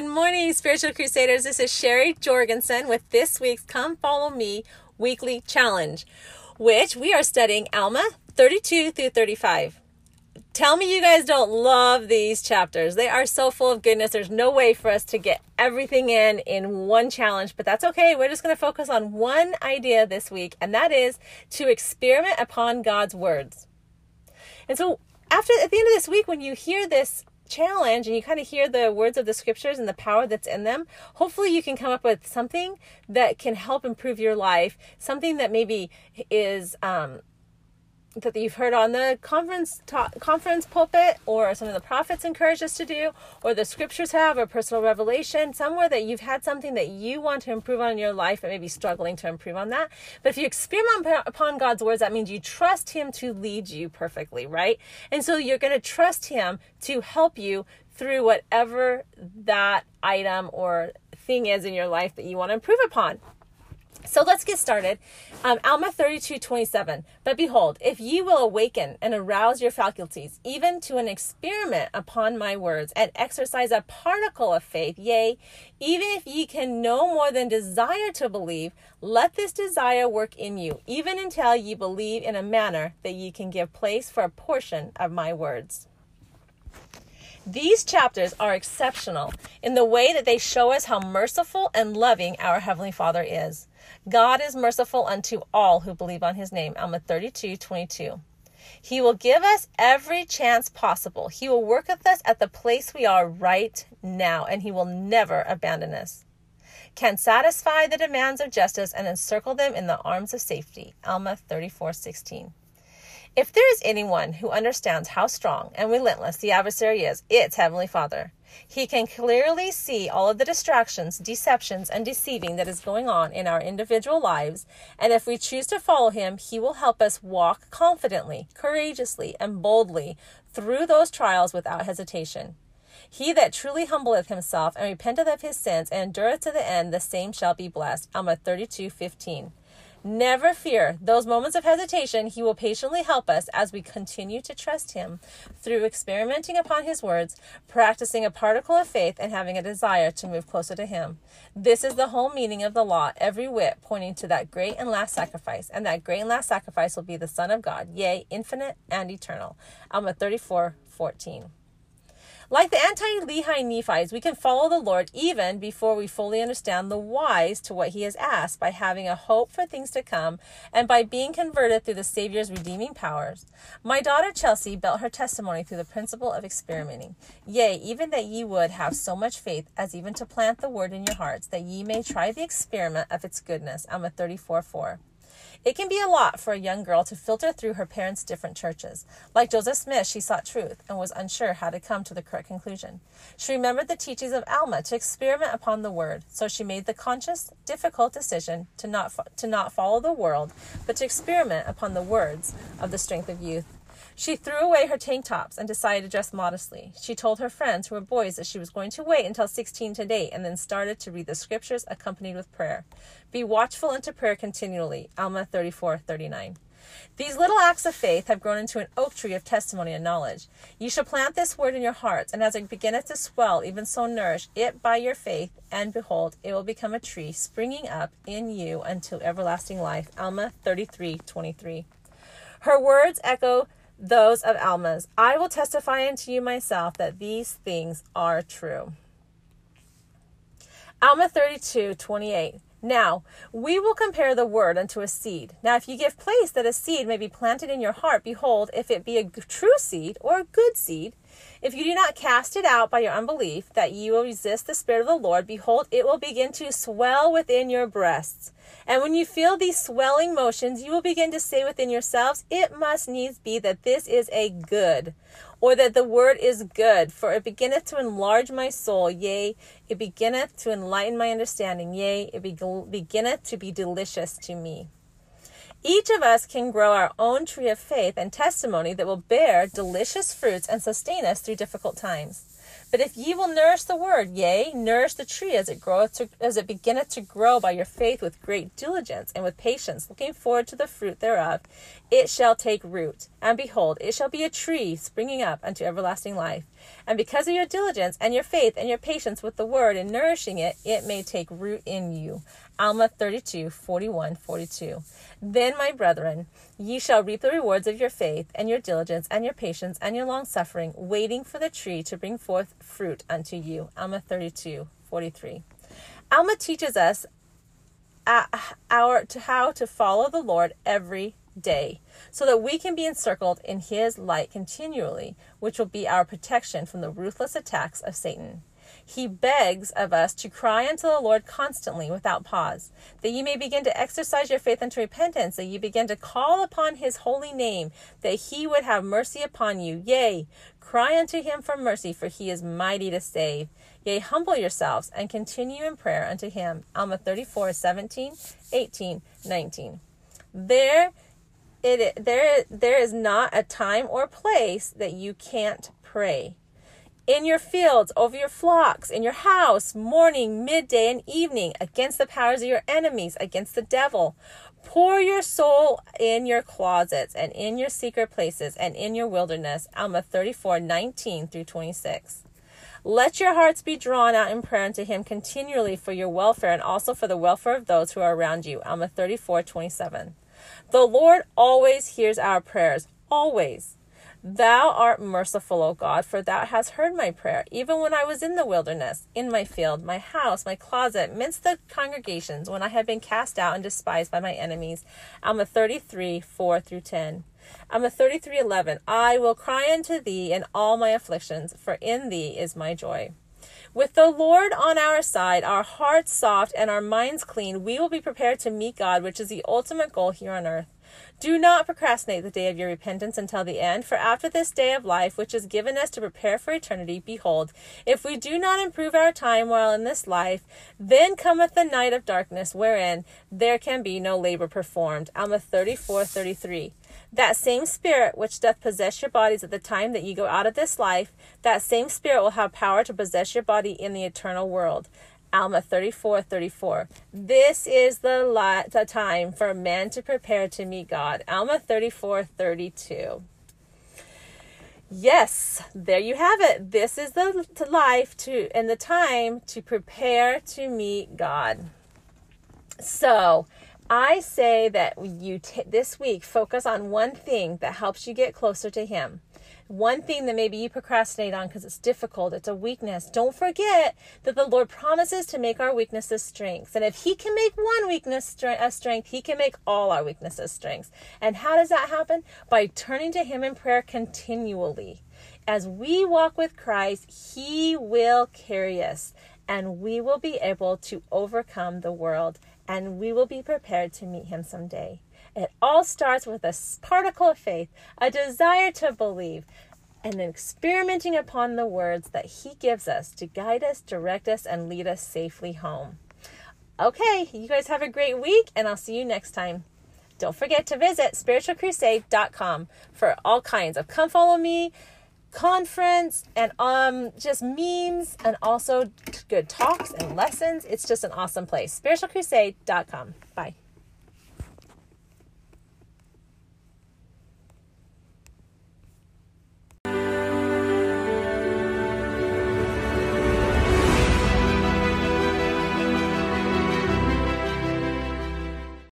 Good morning, Spiritual Crusaders. This is Sherry Jorgensen with this week's Come Follow Me weekly challenge, which we are studying Alma 32 through 35. Tell me you guys don't love these chapters. They are so full of goodness. There's no way for us to get everything in in one challenge, but that's okay. We're just going to focus on one idea this week, and that is to experiment upon God's words. And so, after at the end of this week, when you hear this challenge and you kind of hear the words of the scriptures and the power that's in them, hopefully you can come up with something that can help improve your life, something that maybe is um, that you've heard on the conference ta- conference pulpit or some of the prophets encourage us to do or the scriptures have or personal revelation somewhere that you've had something that you want to improve on in your life and maybe struggling to improve on that. But if you experiment upon god's words that means you trust him to lead you perfectly right? And so you're going to trust him to help you through whatever that item or thing is in your life that you want to improve upon so let's get started. Um, Alma 32 27. But behold, if ye will awaken and arouse your faculties, even to an experiment upon my words, and exercise a particle of faith, yea, even if ye can no more than desire to believe, let this desire work in you, even until ye believe in a manner that ye can give place for a portion of my words. These chapters are exceptional in the way that they show us how merciful and loving our Heavenly Father is. God is merciful unto all who believe on his name. Alma 32 22. He will give us every chance possible. He will work with us at the place we are right now, and he will never abandon us. Can satisfy the demands of justice and encircle them in the arms of safety. Alma 34 16. If there is anyone who understands how strong and relentless the adversary is, it's Heavenly Father. He can clearly see all of the distractions, deceptions, and deceiving that is going on in our individual lives, and if we choose to follow Him, He will help us walk confidently, courageously, and boldly through those trials without hesitation. He that truly humbleth himself and repenteth of his sins and endureth to the end, the same shall be blessed. Alma 32 15. Never fear those moments of hesitation. He will patiently help us as we continue to trust Him through experimenting upon His words, practicing a particle of faith, and having a desire to move closer to Him. This is the whole meaning of the law, every whit pointing to that great and last sacrifice. And that great and last sacrifice will be the Son of God, yea, infinite and eternal. Alma 34 14. Like the anti Lehi Nephites, we can follow the Lord even before we fully understand the whys to what he has asked by having a hope for things to come and by being converted through the Savior's redeeming powers. My daughter Chelsea built her testimony through the principle of experimenting. Yea, even that ye would have so much faith as even to plant the word in your hearts, that ye may try the experiment of its goodness. Alma 34 4. It can be a lot for a young girl to filter through her parents' different churches. Like Joseph Smith, she sought truth and was unsure how to come to the correct conclusion. She remembered the teachings of Alma to experiment upon the word, so she made the conscious, difficult decision to not, to not follow the world, but to experiment upon the words of the strength of youth. She threw away her tank tops and decided to dress modestly. She told her friends who were boys that she was going to wait until 16 to date and then started to read the scriptures accompanied with prayer. Be watchful unto prayer continually. Alma 34 39. These little acts of faith have grown into an oak tree of testimony and knowledge. Ye shall plant this word in your hearts, and as it beginneth to swell, even so nourish it by your faith, and behold, it will become a tree springing up in you unto everlasting life. Alma 33 23. Her words echo those of Alma's. I will testify unto you myself that these things are true. Alma 32 28. Now, we will compare the word unto a seed. Now, if you give place that a seed may be planted in your heart, behold, if it be a true seed or a good seed, if you do not cast it out by your unbelief, that ye will resist the Spirit of the Lord, behold, it will begin to swell within your breasts. And when you feel these swelling motions, you will begin to say within yourselves, It must needs be that this is a good, or that the word is good, for it beginneth to enlarge my soul, yea, it beginneth to enlighten my understanding, yea, it beginneth to be delicious to me. Each of us can grow our own tree of faith and testimony that will bear delicious fruits and sustain us through difficult times. But if ye will nourish the word, yea, nourish the tree as it groweth to, as it beginneth to grow by your faith with great diligence and with patience, looking forward to the fruit thereof, it shall take root. And behold, it shall be a tree springing up unto everlasting life. And because of your diligence and your faith and your patience with the word and nourishing it, it may take root in you. Alma 32, 41, 42. Then, my brethren, ye shall reap the rewards of your faith and your diligence and your patience and your long suffering, waiting for the tree to bring forth fruit unto you. Alma 32, 43. Alma teaches us uh, our, to how to follow the Lord every day so that we can be encircled in his light continually, which will be our protection from the ruthless attacks of Satan. He begs of us to cry unto the Lord constantly without pause, that ye may begin to exercise your faith unto repentance, that ye begin to call upon his holy name, that he would have mercy upon you. Yea, cry unto him for mercy, for he is mighty to save. Yea, humble yourselves and continue in prayer unto him. Alma 34, 17, 18, 19. There it there there is not a time or place that you can't pray in your fields, over your flocks, in your house, morning, midday, and evening, against the powers of your enemies, against the devil. Pour your soul in your closets and in your secret places and in your wilderness. Alma 34, 19 through 26. Let your hearts be drawn out in prayer unto him continually for your welfare and also for the welfare of those who are around you. Alma 34, 27. The Lord always hears our prayers, always. Thou art merciful, O God, for thou hast heard my prayer, even when I was in the wilderness, in my field, my house, my closet, midst the congregations, when I had been cast out and despised by my enemies. Alma 33, 4 through 10. Alma 33, 11. I will cry unto thee in all my afflictions, for in thee is my joy. With the Lord on our side, our hearts soft, and our minds clean, we will be prepared to meet God, which is the ultimate goal here on earth. Do not procrastinate the day of your repentance until the end, for after this day of life, which is given us to prepare for eternity, behold, if we do not improve our time while in this life, then cometh the night of darkness, wherein there can be no labor performed. Alma 34 33. That same spirit which doth possess your bodies at the time that ye go out of this life, that same spirit will have power to possess your body in the eternal world. Alma 34 34. This is the, la- the time for man to prepare to meet God. Alma 34 32. Yes, there you have it. This is the life to and the time to prepare to meet God. So, I say that you t- this week focus on one thing that helps you get closer to Him one thing that maybe you procrastinate on because it's difficult, it's a weakness, don't forget that the Lord promises to make our weaknesses strengths. And if He can make one weakness a strength, He can make all our weaknesses strengths. And how does that happen? By turning to Him in prayer continually. As we walk with Christ, He will carry us and we will be able to overcome the world and we will be prepared to meet Him someday. It all starts with a particle of faith, a desire to believe, and then experimenting upon the words that He gives us to guide us, direct us, and lead us safely home. Okay, you guys have a great week, and I'll see you next time. Don't forget to visit spiritualcrusade.com for all kinds of come follow me conference and um just memes and also good talks and lessons. It's just an awesome place. spiritualcrusade.com. Bye.